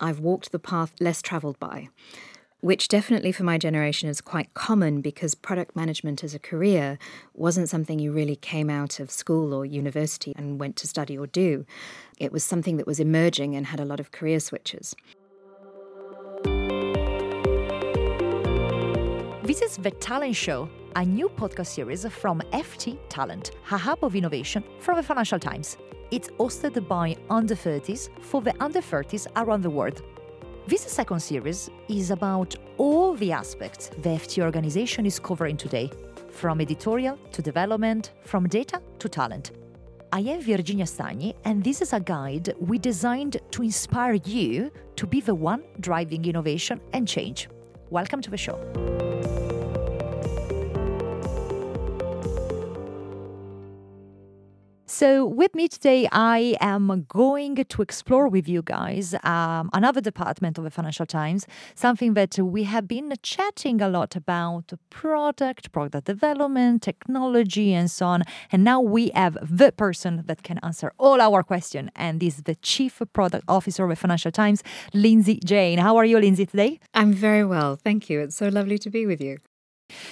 I've walked the path less travelled by, which definitely for my generation is quite common because product management as a career wasn't something you really came out of school or university and went to study or do. It was something that was emerging and had a lot of career switches. This is The Talent Show, a new podcast series from FT Talent, a hub of innovation from the Financial Times. It's hosted by under 30s for the under 30s around the world. This second series is about all the aspects the FT organization is covering today, from editorial to development, from data to talent. I am Virginia Stagni, and this is a guide we designed to inspire you to be the one driving innovation and change. Welcome to the show. So, with me today, I am going to explore with you guys um, another department of the Financial Times, something that we have been chatting a lot about product, product development, technology, and so on. And now we have the person that can answer all our questions, and this is the Chief Product Officer of the Financial Times, Lindsey Jayne. How are you, Lindsey, today? I'm very well. Thank you. It's so lovely to be with you.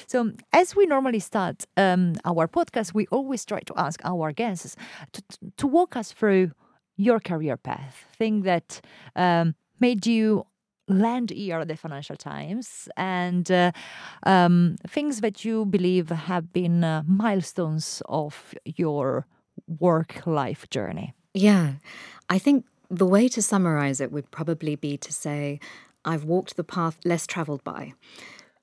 So, as we normally start um, our podcast, we always try to ask our guests to, to walk us through your career path, thing that um, made you land here at the Financial Times, and uh, um, things that you believe have been uh, milestones of your work life journey. Yeah, I think the way to summarize it would probably be to say, I've walked the path less traveled by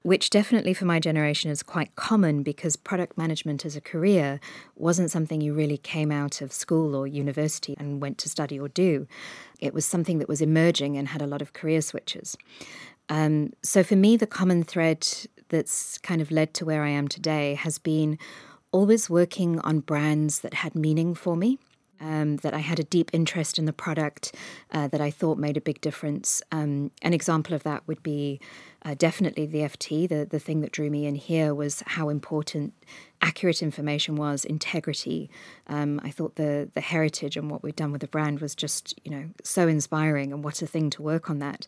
which definitely for my generation is quite common because product management as a career wasn't something you really came out of school or university and went to study or do. It was something that was emerging and had a lot of career switches. Um, so for me, the common thread that's kind of led to where I am today has been always working on brands that had meaning for me. Um, that I had a deep interest in the product uh, that I thought made a big difference. Um, an example of that would be uh, definitely the FT. The, the thing that drew me in here was how important accurate information was, integrity. Um, I thought the the heritage and what we'd done with the brand was just you know so inspiring, and what a thing to work on that.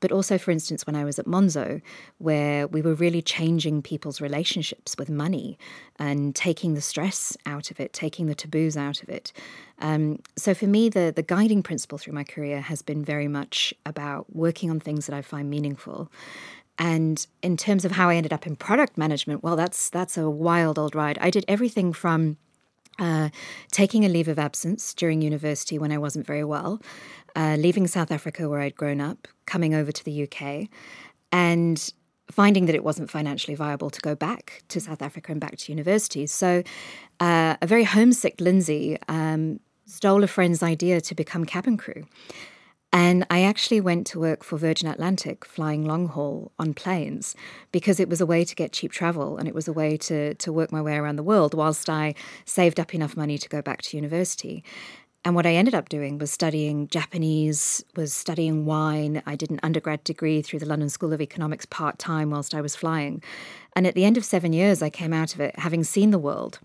But also, for instance, when I was at Monzo, where we were really changing people's relationships with money and taking the stress out of it, taking the taboos out of it. Um, so for me, the the guiding principle through my career has been very much about working on things that I find meaningful. And in terms of how I ended up in product management, well, that's that's a wild old ride. I did everything from uh, taking a leave of absence during university when I wasn't very well, uh, leaving South Africa where I'd grown up, coming over to the UK, and finding that it wasn't financially viable to go back to South Africa and back to university. So, uh, a very homesick Lindsey um, stole a friend's idea to become cabin crew. And I actually went to work for Virgin Atlantic, flying long haul on planes, because it was a way to get cheap travel and it was a way to, to work my way around the world whilst I saved up enough money to go back to university. And what I ended up doing was studying Japanese, was studying wine. I did an undergrad degree through the London School of Economics part time whilst I was flying. And at the end of seven years, I came out of it having seen the world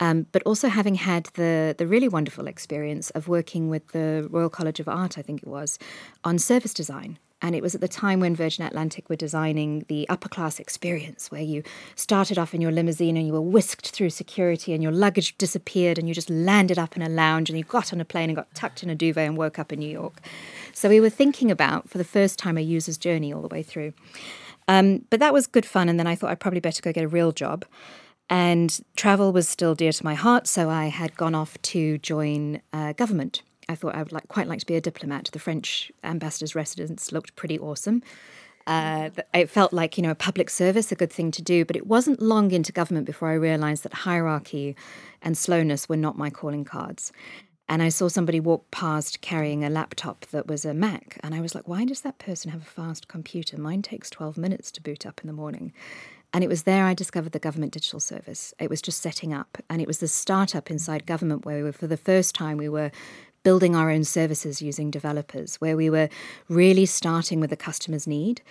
um, but also having had the the really wonderful experience of working with the Royal College of Art, I think it was, on service design. And it was at the time when Virgin Atlantic were designing the upper class experience, where you started off in your limousine and you were whisked through security and your luggage disappeared and you just landed up in a lounge and you got on a plane and got tucked in a duvet and woke up in New York. So we were thinking about, for the first time, a user's journey all the way through. Um, but that was good fun. And then I thought I'd probably better go get a real job. And travel was still dear to my heart, so I had gone off to join uh, government. I thought I would like, quite like to be a diplomat. The French ambassador's residence looked pretty awesome. Uh, it felt like you know a public service, a good thing to do. But it wasn't long into government before I realised that hierarchy and slowness were not my calling cards. And I saw somebody walk past carrying a laptop that was a Mac, and I was like, "Why does that person have a fast computer? Mine takes twelve minutes to boot up in the morning." And it was there I discovered the government digital service. It was just setting up. And it was the startup inside government where we were, for the first time, we were building our own services using developers, where we were really starting with the customer's need.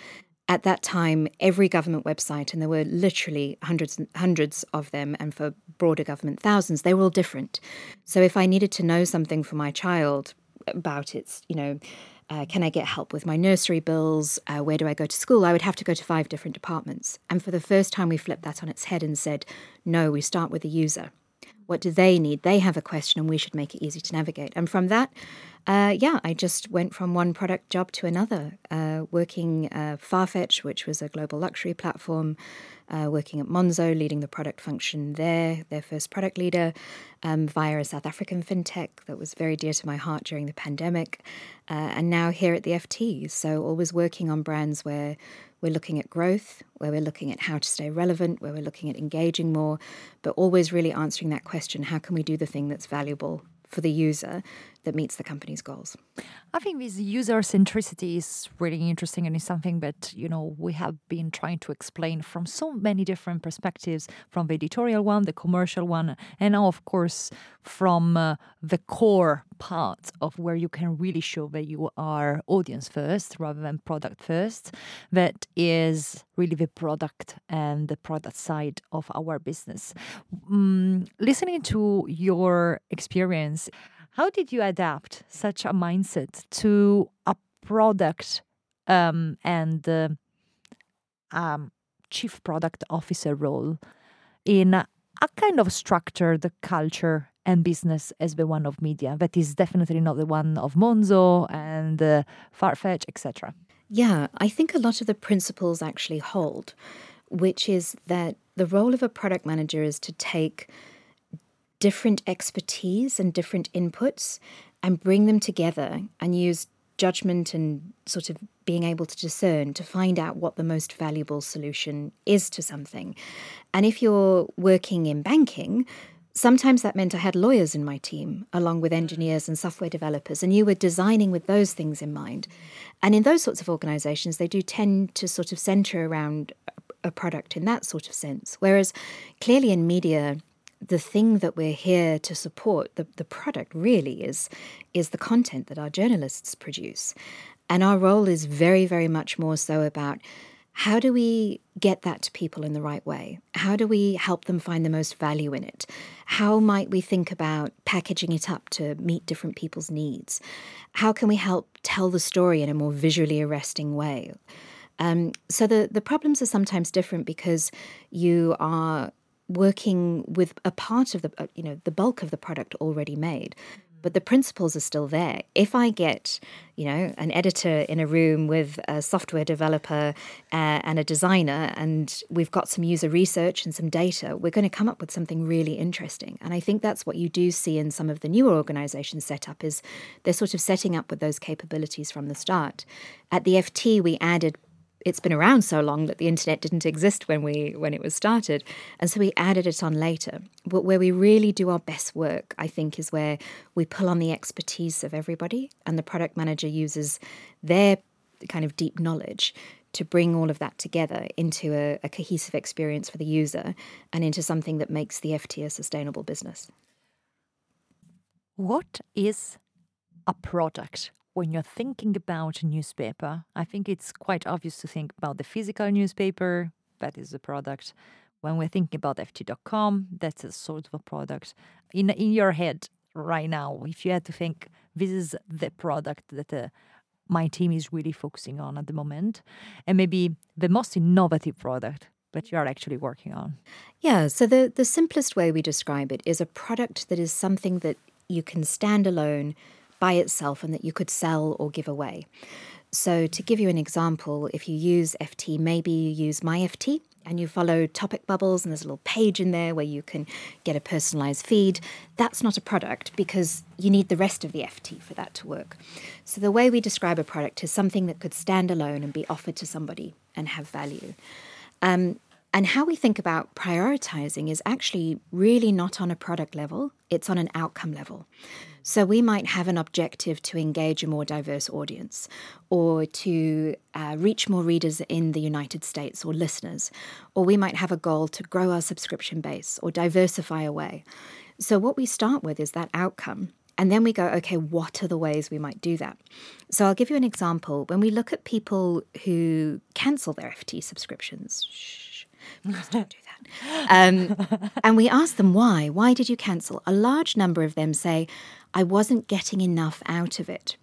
At that time, every government website, and there were literally hundreds and hundreds of them, and for broader government, thousands, they were all different. So if I needed to know something for my child about its, you know, Uh, can I get help with my nursery bills? Uh, where do I go to school? I would have to go to five different departments. And for the first time, we flipped that on its head and said, no, we start with the user. What do they need? They have a question, and we should make it easy to navigate. And from that, uh, yeah, I just went from one product job to another, uh, working uh, Farfetch, which was a global luxury platform, uh, working at Monzo, leading the product function there, their first product leader, um, via a South African fintech that was very dear to my heart during the pandemic, uh, and now here at the FT. So, always working on brands where we're looking at growth, where we're looking at how to stay relevant, where we're looking at engaging more, but always really answering that question how can we do the thing that's valuable for the user that meets the company's goals. I think this user centricity is really interesting and it's something that, you know, we have been trying to explain from so many different perspectives from the editorial one, the commercial one, and now, of course, from uh, the core part of where you can really show that you are audience first rather than product first. That is really the product and the product side of our business. Mm, listening to your experience, how did you adapt such a mindset to a product um, and uh, um, chief product officer role in a, a kind of structured culture and business as the one of media that is definitely not the one of Monzo and uh, Farfetch, etc. Yeah, I think a lot of the principles actually hold, which is that the role of a product manager is to take different expertise and different inputs and bring them together and use judgment and sort of being able to discern to find out what the most valuable solution is to something. And if you're working in banking, sometimes that meant I had lawyers in my team, along with engineers and software developers, and you were designing with those things in mind. And in those sorts of organizations, they do tend to sort of center around a product in that sort of sense. Whereas clearly in media, the thing that we're here to support, the, the product really is, is the content that our journalists produce. And our role is very, very much more so about how do we get that to people in the right way? How do we help them find the most value in it? How might we think about packaging it up to meet different people's needs? How can we help tell the story in a more visually arresting way? Um, so the, the problems are sometimes different because you are working with a part of the uh, you know the bulk of the product already made. But the principles are still there. If i get you know an editor in a room with a software developer uh, and a designer and we've got some user research and some data we're going to come up with something really interesting. And i think that's what you do see in some of the newer organizations set up is they're sort of setting up with those capabilities from the start. At the ft we added it's been around so long that the internet didn't exist when we when it was started. And so we added it on later. But where we really do our best work i think is where we pull on the expertise of everybody and the product manager uses their kind of deep knowledge to bring all of that together into a, a cohesive experience for the user and into something that makes the ft a sustainable business. What is a product when you're thinking about a newspaper, I think it's quite obvious to think about the physical newspaper, that is a product. When we're thinking about FT.com, that's a sort of a product. In, in your head right now, if you had to think, this is the product that uh, my team is really focusing on at the moment, and maybe the most innovative product that you are actually working on? Yeah, so the, the simplest way we describe it is a product that is something that you can stand alone by itself and that you could sell or give away. So, to give you an example, if you use FT, maybe you use MyFT and you follow topic bubbles, and there's a little page in there where you can get a personalized feed. That's not a product because you need the rest of the FT for that to work. So, the way we describe a product is something that could stand alone and be offered to somebody and have value. Um, and how we think about prioritizing is actually really not on a product level, it's on an outcome level. So we might have an objective to engage a more diverse audience or to uh, reach more readers in the United States or listeners, or we might have a goal to grow our subscription base or diversify away. So what we start with is that outcome. And then we go, okay, what are the ways we might do that? So I'll give you an example. When we look at people who cancel their FT subscriptions, shh, please don't do that. Um, and we ask them why. Why did you cancel? A large number of them say, I wasn't getting enough out of it.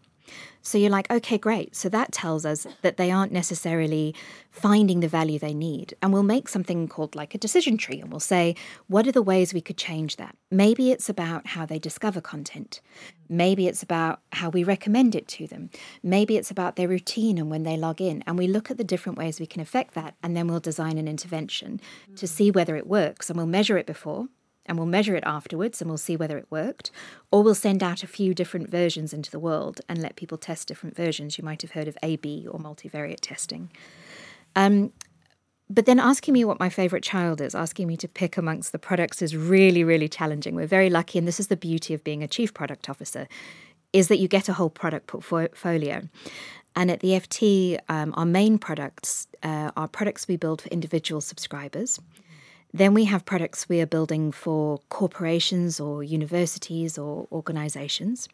So you're like, okay, great. So that tells us that they aren't necessarily finding the value they need. And we'll make something called like a decision tree and we'll say, what are the ways we could change that? Maybe it's about how they discover content. Maybe it's about how we recommend it to them. Maybe it's about their routine and when they log in. And we look at the different ways we can affect that. And then we'll design an intervention to see whether it works. And we'll measure it before and we'll measure it afterwards and we'll see whether it worked. Or we'll send out a few different versions into the world and let people test different versions. You might have heard of A B or multivariate testing. Um, but then asking me what my favorite child is, asking me to pick amongst the products is really, really challenging. We're very lucky, and this is the beauty of being a chief product officer, is that you get a whole product portfolio. And at the FT, um, our main products uh, are products we build for individual subscribers. Then we have products we are building for corporations or universities or organizations.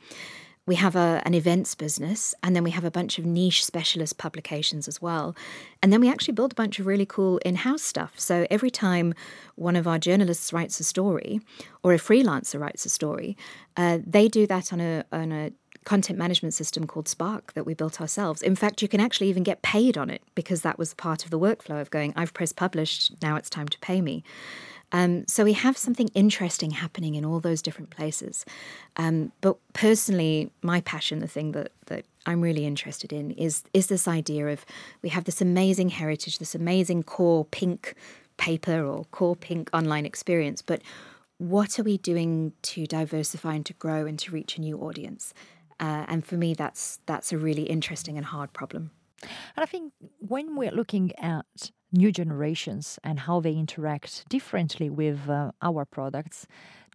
We have a, an events business, and then we have a bunch of niche specialist publications as well. And then we actually build a bunch of really cool in house stuff. So every time one of our journalists writes a story or a freelancer writes a story, uh, they do that on a, on a content management system called Spark that we built ourselves. In fact, you can actually even get paid on it because that was part of the workflow of going, I've pressed published, now it's time to pay me. Um, so we have something interesting happening in all those different places. Um, but personally, my passion, the thing that, that I'm really interested in, is is this idea of we have this amazing heritage, this amazing core pink paper or core pink online experience, but what are we doing to diversify and to grow and to reach a new audience? Uh, and for me, that's that's a really interesting and hard problem. And I think when we're looking at new generations and how they interact differently with uh, our products,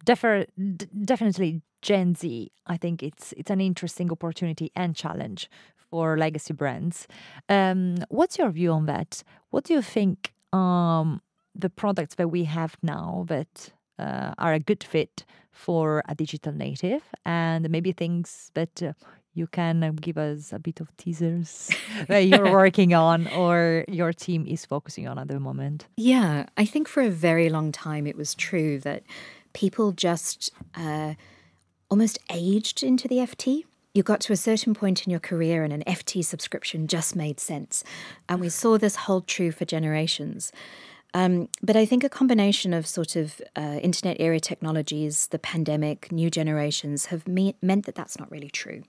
defer- d- definitely Gen Z, I think it's it's an interesting opportunity and challenge for legacy brands. Um, what's your view on that? What do you think um, the products that we have now that uh, are a good fit for a digital native and maybe things that uh, you can uh, give us a bit of teasers that you're working on or your team is focusing on at the moment? Yeah, I think for a very long time it was true that people just uh, almost aged into the FT. You got to a certain point in your career and an FT subscription just made sense. And we saw this hold true for generations. Um, but I think a combination of sort of uh, internet era technologies, the pandemic, new generations have me- meant that that's not really true.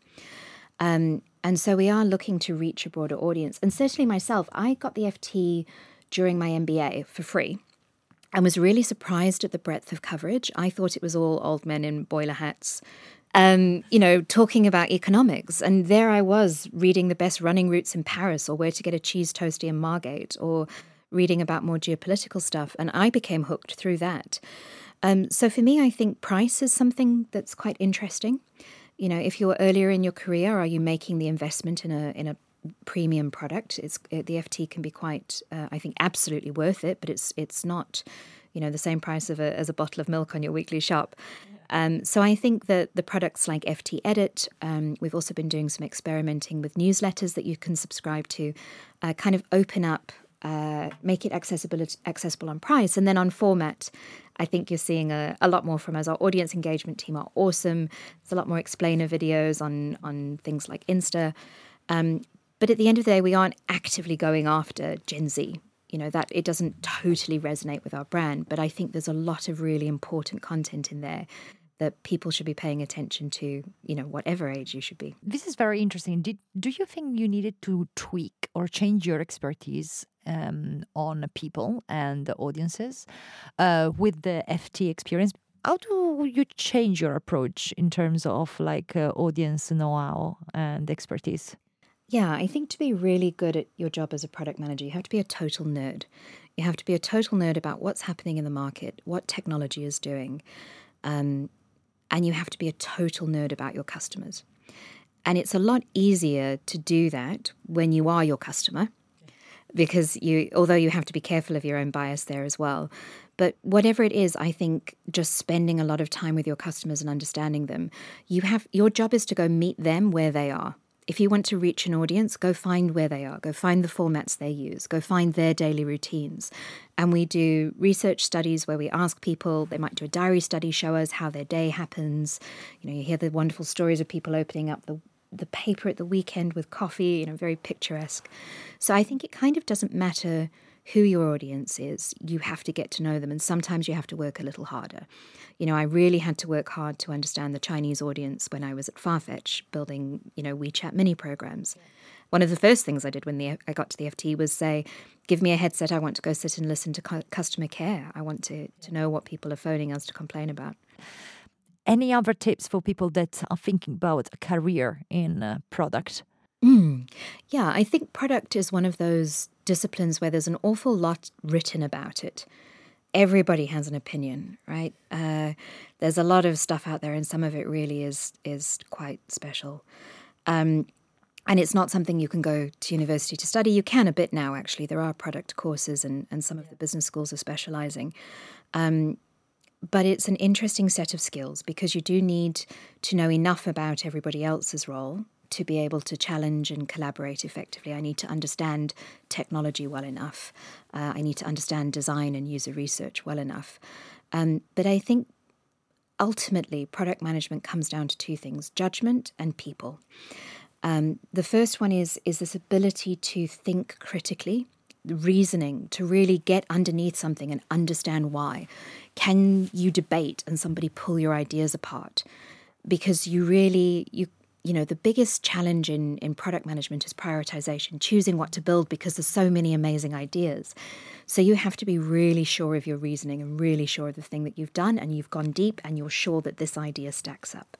Um, and so we are looking to reach a broader audience. And certainly myself, I got the FT during my MBA for free and was really surprised at the breadth of coverage. I thought it was all old men in boiler hats. Um, you know, talking about economics. And there I was reading the best running routes in Paris or where to get a cheese toastie in Margate or reading about more geopolitical stuff, and I became hooked through that. Um, so for me, I think price is something that's quite interesting. You know, if you're earlier in your career, are you making the investment in a in a premium product? It's the FT can be quite, uh, I think, absolutely worth it, but it's it's not, you know, the same price of a, as a bottle of milk on your weekly shop. Um, so I think that the products like FT Edit, um, we've also been doing some experimenting with newsletters that you can subscribe to, uh, kind of open up uh, make it accessible accessible on price. And then on format i think you're seeing a, a lot more from us. Our audience engagement team are awesome. There's a lot more explainer videos on on things like insta. Um, but at the end of the day we aren't actively going after gen z. You know that it doesn't totally resonate with our brand but i think there's a lot of really important content in there that people should be paying attention to, you know, whatever age you should be. This is very interesting. Did, do you think you needed to tweak or change your expertise um, on people and audiences uh, with the FT experience? How do you change your approach in terms of like uh, audience know-how and expertise? Yeah, I think to be really good at your job as a product manager, you have to be a total nerd. You have to be a total nerd about what's happening in the market, what technology is doing, um, and you have to be a total nerd about your customers. And it's a lot easier to do that when you are your customer because you although you have to be careful of your own bias there as well but whatever it is i think just spending a lot of time with your customers and understanding them you have your job is to go meet them where they are if you want to reach an audience, go find where they are, go find the formats they use, go find their daily routines. And we do research studies where we ask people, they might do a diary study, show us how their day happens. You know, you hear the wonderful stories of people opening up the the paper at the weekend with coffee, you know, very picturesque. So I think it kind of doesn't matter who your audience is, you have to get to know them, and sometimes you have to work a little harder. You know, I really had to work hard to understand the Chinese audience when I was at Farfetch building, you know, WeChat mini programs. One of the first things I did when the, I got to the FT was say, give me a headset. I want to go sit and listen to cu- customer care. I want to, to know what people are phoning us to complain about. Any other tips for people that are thinking about a career in uh, product? Mm. Yeah, I think product is one of those disciplines where there's an awful lot written about it. Everybody has an opinion, right? Uh, there's a lot of stuff out there, and some of it really is is quite special. Um, and it's not something you can go to university to study. You can a bit now, actually. There are product courses, and, and some of the business schools are specializing. Um, but it's an interesting set of skills because you do need to know enough about everybody else's role to be able to challenge and collaborate effectively, I need to understand technology well enough. Uh, I need to understand design and user research well enough. Um, but I think ultimately, product management comes down to two things judgment and people. Um, the first one is, is this ability to think critically, reasoning, to really get underneath something and understand why. Can you debate and somebody pull your ideas apart? Because you really, you you know the biggest challenge in in product management is prioritization choosing what to build because there's so many amazing ideas so you have to be really sure of your reasoning and really sure of the thing that you've done and you've gone deep and you're sure that this idea stacks up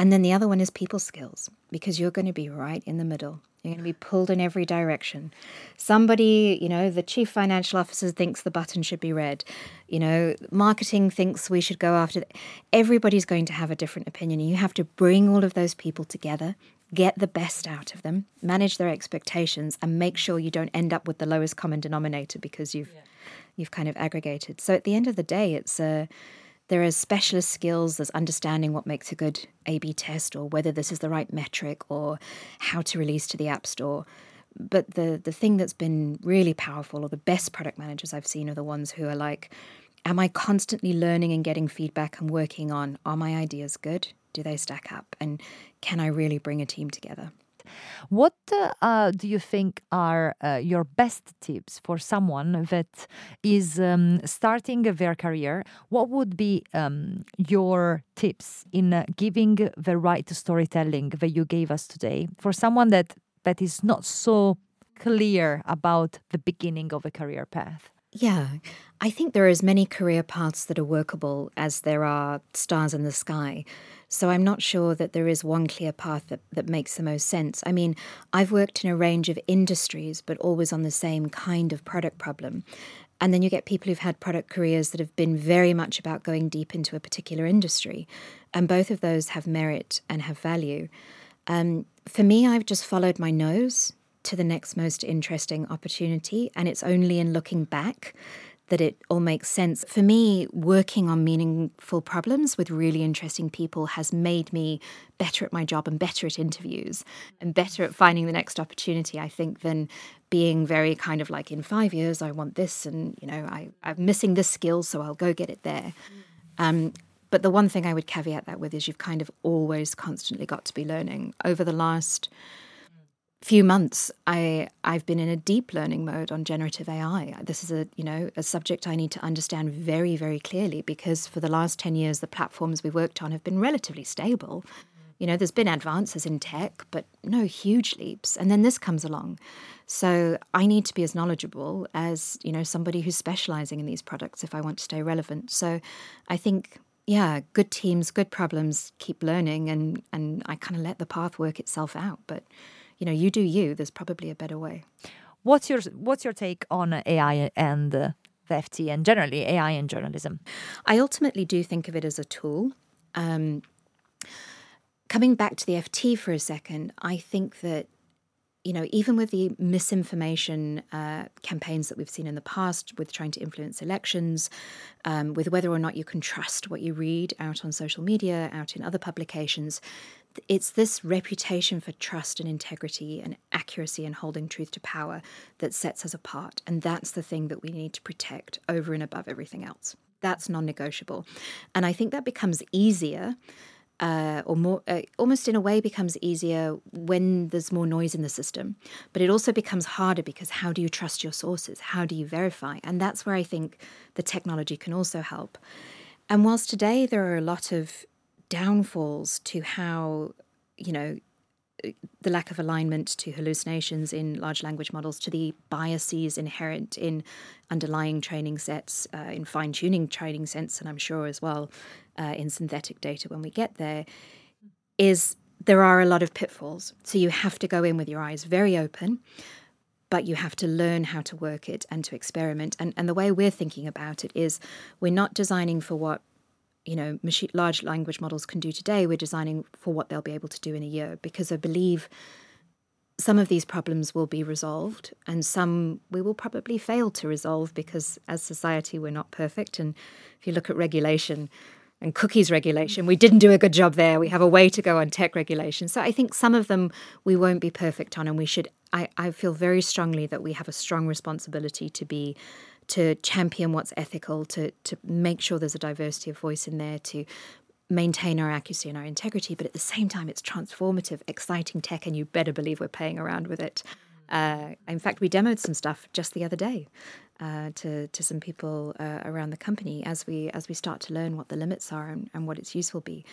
and then the other one is people skills because you're going to be right in the middle you're going to be pulled in every direction. Somebody, you know, the chief financial officer thinks the button should be red. You know, marketing thinks we should go after. Everybody's going to have a different opinion. You have to bring all of those people together, get the best out of them, manage their expectations, and make sure you don't end up with the lowest common denominator because you've yeah. you've kind of aggregated. So at the end of the day, it's a there are specialist skills, there's understanding what makes a good A B test or whether this is the right metric or how to release to the App Store. But the, the thing that's been really powerful, or the best product managers I've seen, are the ones who are like, Am I constantly learning and getting feedback and working on are my ideas good? Do they stack up? And can I really bring a team together? What uh, do you think are uh, your best tips for someone that is um, starting their career? What would be um, your tips in uh, giving the right storytelling that you gave us today for someone that that is not so clear about the beginning of a career path? Yeah, I think there are as many career paths that are workable as there are stars in the sky. So I'm not sure that there is one clear path that, that makes the most sense. I mean, I've worked in a range of industries, but always on the same kind of product problem. And then you get people who've had product careers that have been very much about going deep into a particular industry. And both of those have merit and have value. Um, for me, I've just followed my nose to the next most interesting opportunity. And it's only in looking back that it all makes sense. For me, working on meaningful problems with really interesting people has made me better at my job and better at interviews and better at finding the next opportunity, I think, than being very kind of like in five years, I want this, and, you know, I, I'm missing this skill, so I'll go get it there. Um, but the one thing I would caveat that with is you've kind of always constantly got to be learning. Over the last few months i i've been in a deep learning mode on generative ai this is a you know a subject i need to understand very very clearly because for the last 10 years the platforms we worked on have been relatively stable. You know there's been advances in tech but no huge leaps. And then this comes along. So i need to be as knowledgeable as you know somebody who's specializing in these products if i want to stay relevant. So i think yeah good teams good problems keep learning and and i kind of let the path work itself out. But you know, you do you. There's probably a better way. What's your What's your take on AI and uh, the FT and generally AI and journalism? I ultimately do think of it as a tool. Um, coming back to the FT for a second, I think that you know, even with the misinformation uh, campaigns that we've seen in the past, with trying to influence elections, um, with whether or not you can trust what you read out on social media, out in other publications, it's this reputation for trust and integrity and accuracy and holding truth to power that sets us apart. And that's the thing that we need to protect over and above everything else. That's non negotiable. And I think that becomes easier uh, or more, uh, almost in a way becomes easier when there's more noise in the system. But it also becomes harder because how do you trust your sources? How do you verify? And that's where I think the technology can also help. And whilst today there are a lot of downfalls to how, you know, the lack of alignment to hallucinations in large language models, to the biases inherent in underlying training sets, uh, in fine tuning training sets, and I'm sure as well uh, in synthetic data when we get there, is there are a lot of pitfalls. So you have to go in with your eyes very open, but you have to learn how to work it and to experiment. And, and the way we're thinking about it is we're not designing for what you know machine, large language models can do today we're designing for what they'll be able to do in a year. Because i believe some of these problems will be resolved and some we will probably fail to resolve because as society we're not perfect. And if you look at regulation and cookies regulation we didn't do a good job there. We have a way to go on tech regulation. So i think some of them we won't be perfect on and we should i, I feel very strongly that we have a strong responsibility to be to champion what's ethical, to to make sure there's a diversity of voice in there, to maintain our accuracy and our integrity, but at the same time, it's transformative, exciting tech, and you better believe we're playing around with it. Uh, in fact, we demoed some stuff just the other day uh, to to some people uh, around the company as we as we start to learn what the limits are and, and what its use will be.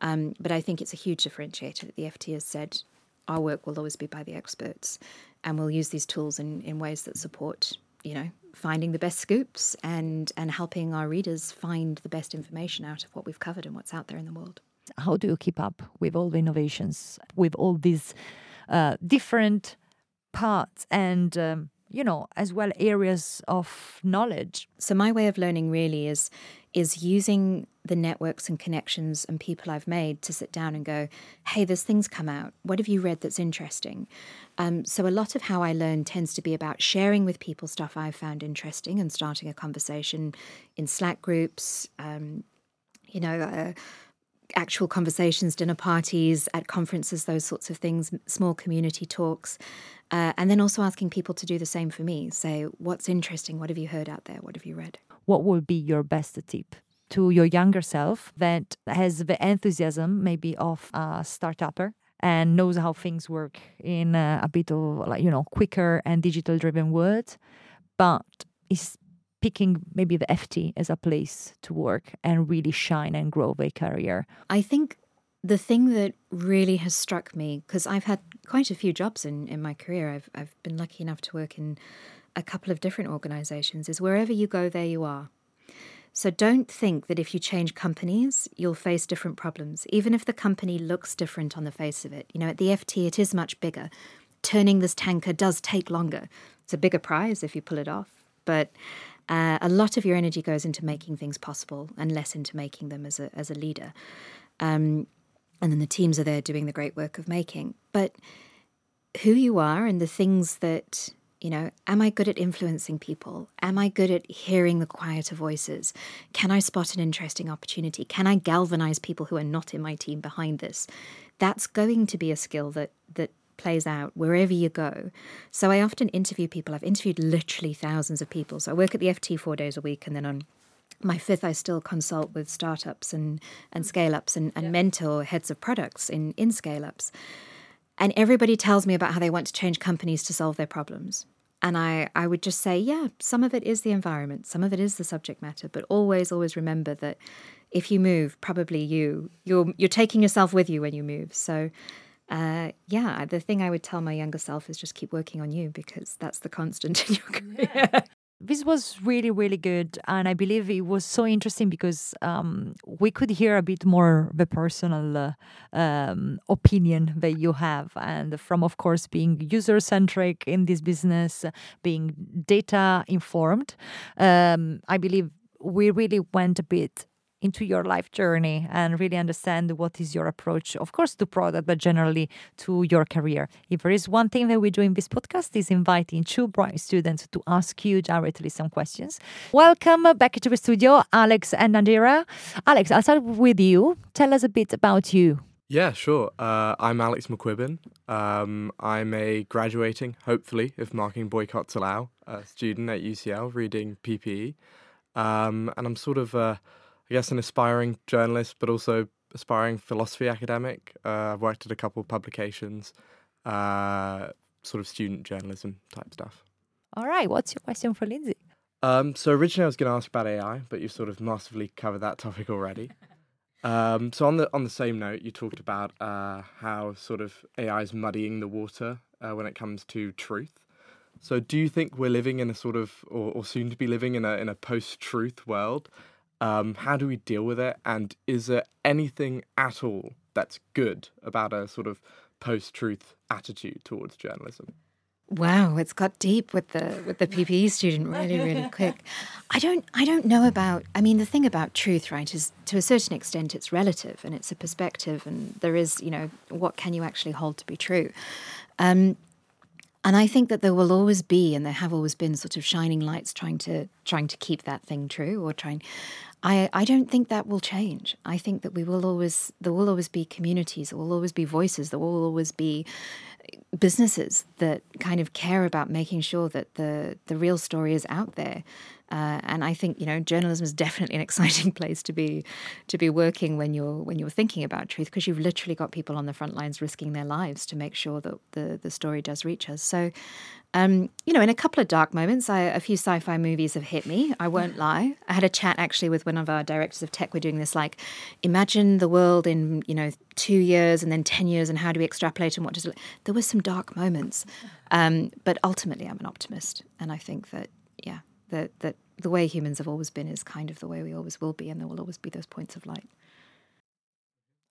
Um, but I think it's a huge differentiator that the FT has said our work will always be by the experts, and we'll use these tools in, in ways that support you know finding the best scoops and and helping our readers find the best information out of what we've covered and what's out there in the world. How do you keep up with all the innovations with all these uh, different parts and um, you know as well areas of knowledge? So my way of learning really is is using the networks and connections and people I've made to sit down and go, hey, there's things come out. What have you read that's interesting? Um, so a lot of how I learn tends to be about sharing with people stuff I've found interesting and starting a conversation in Slack groups, um, you know, uh, actual conversations, dinner parties, at conferences, those sorts of things, small community talks. Uh, and then also asking people to do the same for me. Say, what's interesting? What have you heard out there? What have you read? What would be your best tip to your younger self that has the enthusiasm maybe of a startupper and knows how things work in a, a bit of like you know quicker and digital driven world but is picking maybe the ft as a place to work and really shine and grow their career? I think the thing that really has struck me because i've had quite a few jobs in, in my career. I've, I've been lucky enough to work in a couple of different organizations is wherever you go, there you are. So don't think that if you change companies, you'll face different problems, even if the company looks different on the face of it. You know, at the FT, it is much bigger. Turning this tanker does take longer. It's a bigger prize if you pull it off, but uh, a lot of your energy goes into making things possible and less into making them as a, as a leader. Um, and then the teams are there doing the great work of making. But who you are and the things that you know, am I good at influencing people? Am I good at hearing the quieter voices? Can I spot an interesting opportunity? Can I galvanize people who are not in my team behind this? That's going to be a skill that that plays out wherever you go. So I often interview people. I've interviewed literally thousands of people. So I work at the FT 4 days a week and then on my fifth, I still consult with startups and, and mm. scale ups and, and yeah. mentor heads of products in, in scale ups. And everybody tells me about how they want to change companies to solve their problems. And I, I would just say, yeah, some of it is the environment, some of it is the subject matter, but always, always remember that if you move, probably you, you're, you're taking yourself with you when you move. So, uh, yeah, the thing I would tell my younger self is just keep working on you because that's the constant in your career. Yeah this was really really good and i believe it was so interesting because um, we could hear a bit more the personal uh, um, opinion that you have and from of course being user centric in this business being data informed um, i believe we really went a bit into your life journey and really understand what is your approach, of course, to product, but generally to your career. If there is one thing that we do in this podcast is inviting two bright students to ask you directly some questions. Welcome back to the studio, Alex and Nadira. Alex, I'll start with you. Tell us a bit about you. Yeah, sure. Uh, I'm Alex McQuibbin. Um, I'm a graduating, hopefully, if marking boycotts allow, a student at UCL reading PPE. Um, and I'm sort of uh, I guess, an aspiring journalist, but also aspiring philosophy academic. Uh, I've worked at a couple of publications, uh, sort of student journalism type stuff. All right. What's your question for Lindsey? Um, so originally I was going to ask about AI, but you've sort of massively covered that topic already. Um, so on the on the same note, you talked about uh, how sort of AI is muddying the water uh, when it comes to truth. So do you think we're living in a sort of, or, or soon to be living in a in a post-truth world? Um, how do we deal with it? And is there anything at all that's good about a sort of post-truth attitude towards journalism? Wow, it's got deep with the with the PPE student really, really quick. I don't I don't know about I mean the thing about truth, right, is to a certain extent it's relative and it's a perspective and there is, you know, what can you actually hold to be true? Um, and I think that there will always be, and there have always been, sort of shining lights trying to trying to keep that thing true, or trying. I I don't think that will change. I think that we will always there will always be communities, there will always be voices, there will always be businesses that kind of care about making sure that the the real story is out there. Uh, and I think you know journalism is definitely an exciting place to be to be working when you're when you're thinking about truth because you've literally got people on the front lines risking their lives to make sure that the the story does reach us. So um, you know, in a couple of dark moments, I, a few sci fi movies have hit me. I won't lie. I had a chat actually with one of our directors of tech. We're doing this like, imagine the world in, you know, two years and then 10 years, and how do we extrapolate and what does it There were some dark moments. Um, but ultimately, I'm an optimist. And I think that, yeah, that, that the way humans have always been is kind of the way we always will be, and there will always be those points of light.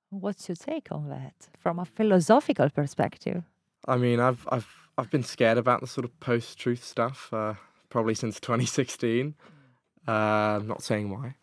What's your take on that from a philosophical perspective? I mean, I've I've I've been scared about the sort of post-truth stuff uh, probably since 2016. Uh, I'm not saying why.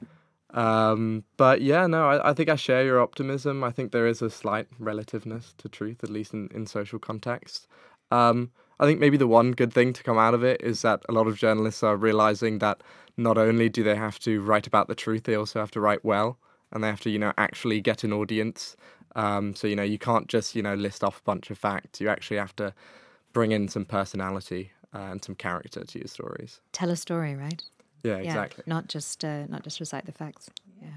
Um, but yeah, no, I, I, think I share your optimism. I think there is a slight relativeness to truth, at least in, in social context. Um, I think maybe the one good thing to come out of it is that a lot of journalists are realizing that not only do they have to write about the truth, they also have to write well and they have to, you know, actually get an audience. Um, so, you know, you can't just, you know, list off a bunch of facts. You actually have to bring in some personality uh, and some character to your stories. Tell a story, right? Yeah, exactly. Not just uh, not just recite the facts. Yeah.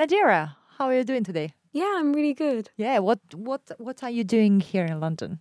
Nadira, how are you doing today? Yeah, I'm really good. Yeah, what what what are you doing here in London?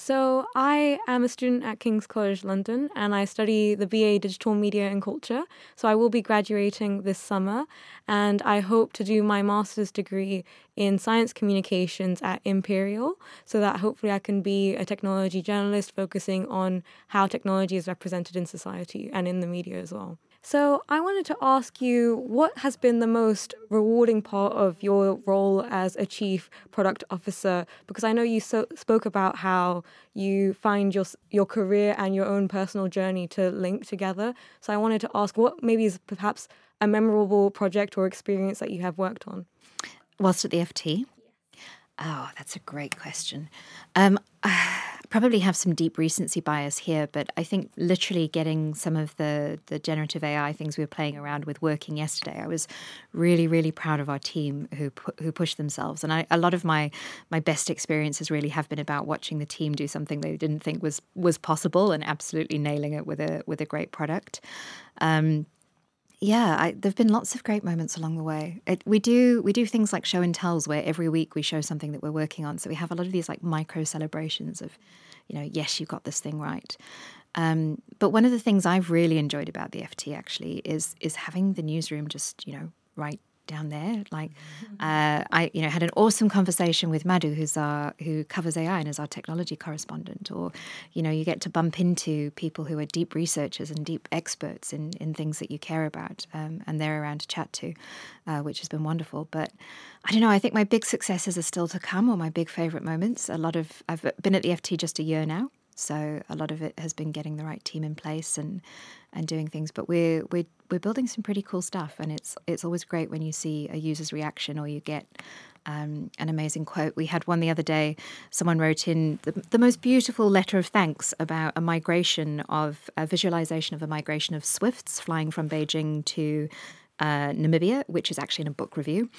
So, I am a student at King's College London and I study the BA Digital Media and Culture. So, I will be graduating this summer and I hope to do my master's degree in science communications at Imperial so that hopefully I can be a technology journalist focusing on how technology is represented in society and in the media as well. So, I wanted to ask you what has been the most rewarding part of your role as a chief product officer? Because I know you so, spoke about how you find your your career and your own personal journey to link together. So, I wanted to ask what maybe is perhaps a memorable project or experience that you have worked on. Whilst at the FT? Oh, that's a great question. Um, probably have some deep recency bias here, but I think literally getting some of the the generative AI things we were playing around with working yesterday, I was really really proud of our team who who pushed themselves. And I, a lot of my my best experiences really have been about watching the team do something they didn't think was was possible and absolutely nailing it with a with a great product. Um, yeah, I, there've been lots of great moments along the way. It, we do we do things like show and tells, where every week we show something that we're working on. So we have a lot of these like micro celebrations of, you know, yes, you got this thing right. Um, but one of the things I've really enjoyed about the FT actually is is having the newsroom just you know right down there. Like, mm-hmm. uh, I you know had an awesome conversation with Madhu, who's our who covers AI and is our technology correspondent. Or, you know, you get to bump into people who are deep researchers and deep experts in in things that you care about, um, and they're around to chat to, uh, which has been wonderful. But I don't know. I think my big successes are still to come, or my big favorite moments. A lot of I've been at the FT just a year now. So a lot of it has been getting the right team in place and and doing things. But we're we're we're building some pretty cool stuff, and it's it's always great when you see a user's reaction or you get um, an amazing quote. We had one the other day. Someone wrote in the, the most beautiful letter of thanks about a migration of a visualization of a migration of swifts flying from Beijing to uh, Namibia, which is actually in a book review.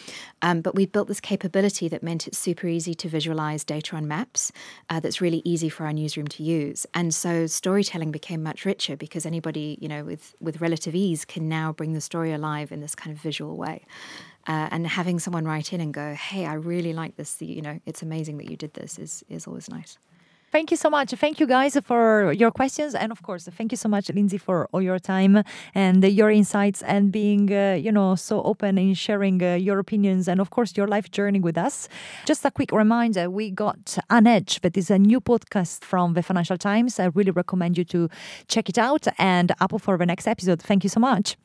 Um, but we built this capability that meant it's super easy to visualize data on maps uh, that's really easy for our newsroom to use. And so storytelling became much richer because anybody, you know, with, with relative ease can now bring the story alive in this kind of visual way. uh, and having someone write in and go, "Hey, I really like this. You know, it's amazing that you did this." is is always nice. Thank you so much. Thank you guys for your questions. And of course, thank you so much, Lindsey, for all your time and your insights and being, uh, you know, so open in sharing uh, your opinions and, of course, your life journey with us. Just a quick reminder we got An Edge, that is a new podcast from the Financial Times. I really recommend you to check it out and up for the next episode. Thank you so much.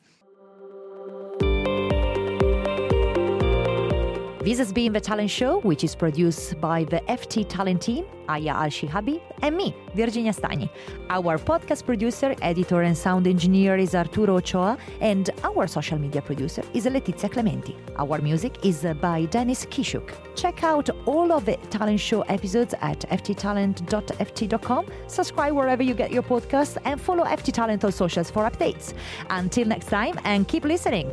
This has been The Talent Show, which is produced by the FT Talent team, Aya Al Shihabi, and me, Virginia Stagni. Our podcast producer, editor, and sound engineer is Arturo Ochoa, and our social media producer is Letizia Clementi. Our music is by Dennis Kishuk. Check out all of the Talent Show episodes at fttalent.ft.com, subscribe wherever you get your podcasts, and follow FT Talent on socials for updates. Until next time, and keep listening.